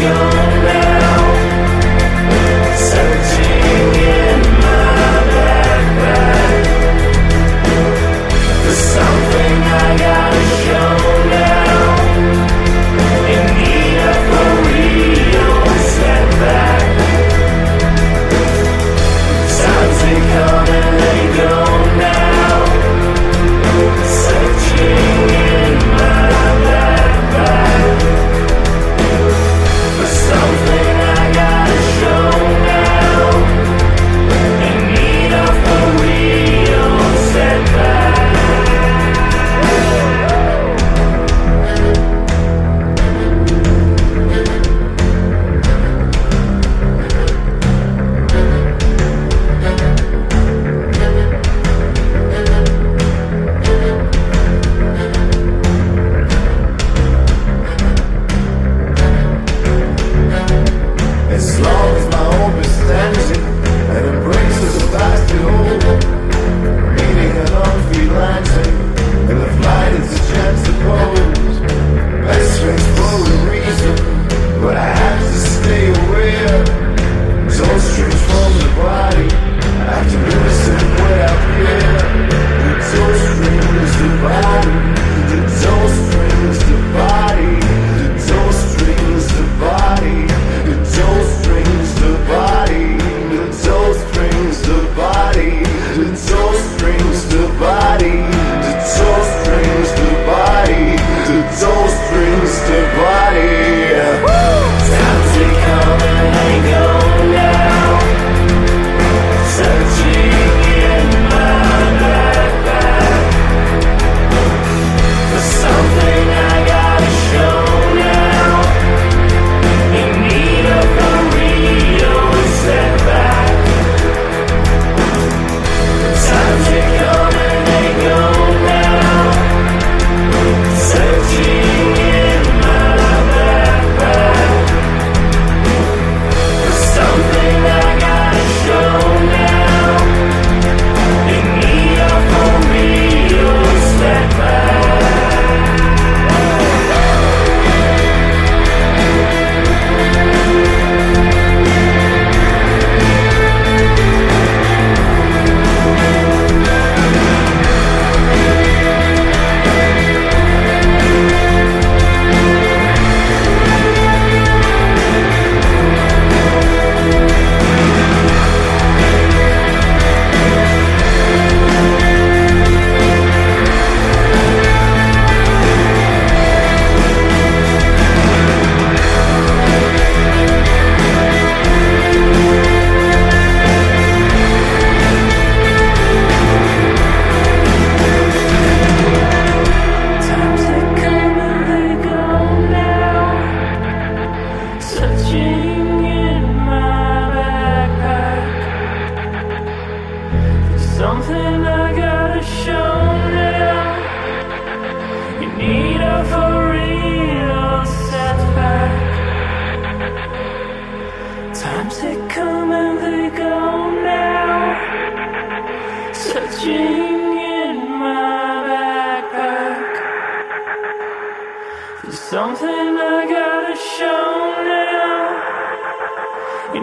in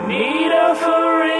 need of a real